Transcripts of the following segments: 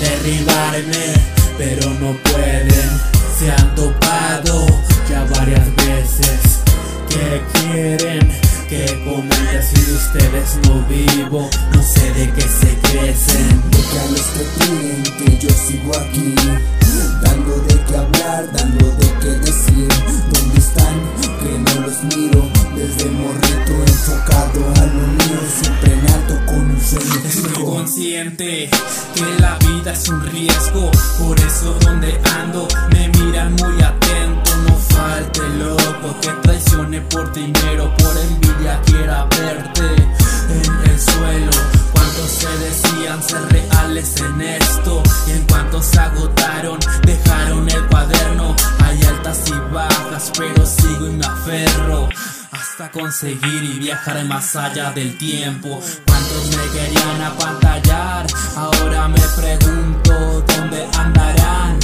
derribarme, pero no pueden. Se han topado ya varias veces. Que quieren que comente si ustedes no vivo, no sé de qué se crecen. De a que yo sigo aquí, consciente que la vida es un riesgo, por eso donde ando me miran muy atento. No falte loco que traicione por dinero, por envidia quiera verte en el suelo. Cuántos se decían ser reales en esto y en cuanto se agotaron dejaron el cuaderno. Hay altas y bajas, pero sigo y me aferro hasta conseguir y viajar más allá del tiempo. ¿Cuántos me querían apantallar? Ahora me pregunto dónde andarán.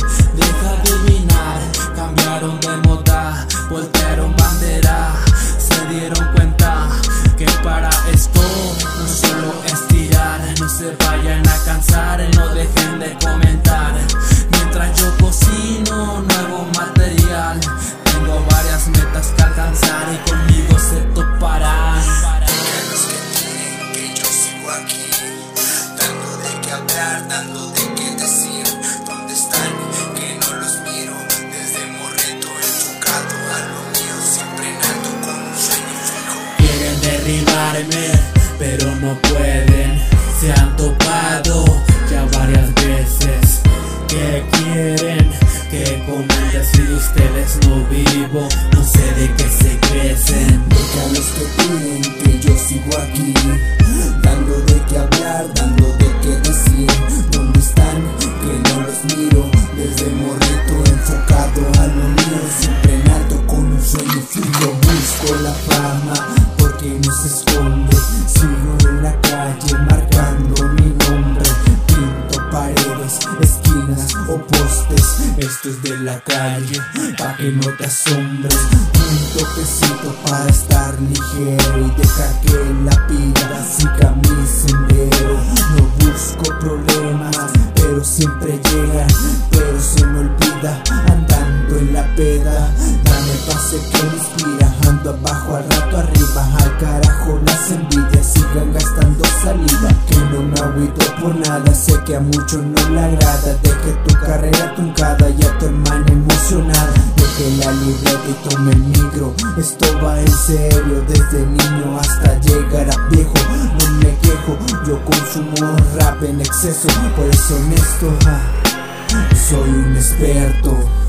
Hablar, dando de qué decir. ¿Dónde están? Que no los miro desde morrito enfocado a lo mío, siempre en alto con un sueño fijo. Quieren derribarme, pero no pueden. Se han topado ya varias veces. Que quieren que comente si ustedes no vivo. No sé de qué se crecen. Deja a los que que yo sigo aquí, fijo. Busco la fama porque no se esconde. Sigo en la calle marcando mi nombre. Pinto paredes, esquinas o postes. Esto es de la calle, pa' que no te asombres. Un toquecito para estar ligero y dejar que la vida ando abajo al rato arriba. Al carajo las envidias sigan gastando salida. Que no me agüito por nada, sé que a muchos no le agrada. Deje tu carrera truncada y a tu hermana emocionada. Deje la libreta y tome el micro. Esto va en serio, desde niño hasta llegar a viejo. No me quejo, yo consumo rap en exceso. Por eso honesto, ah, soy un experto.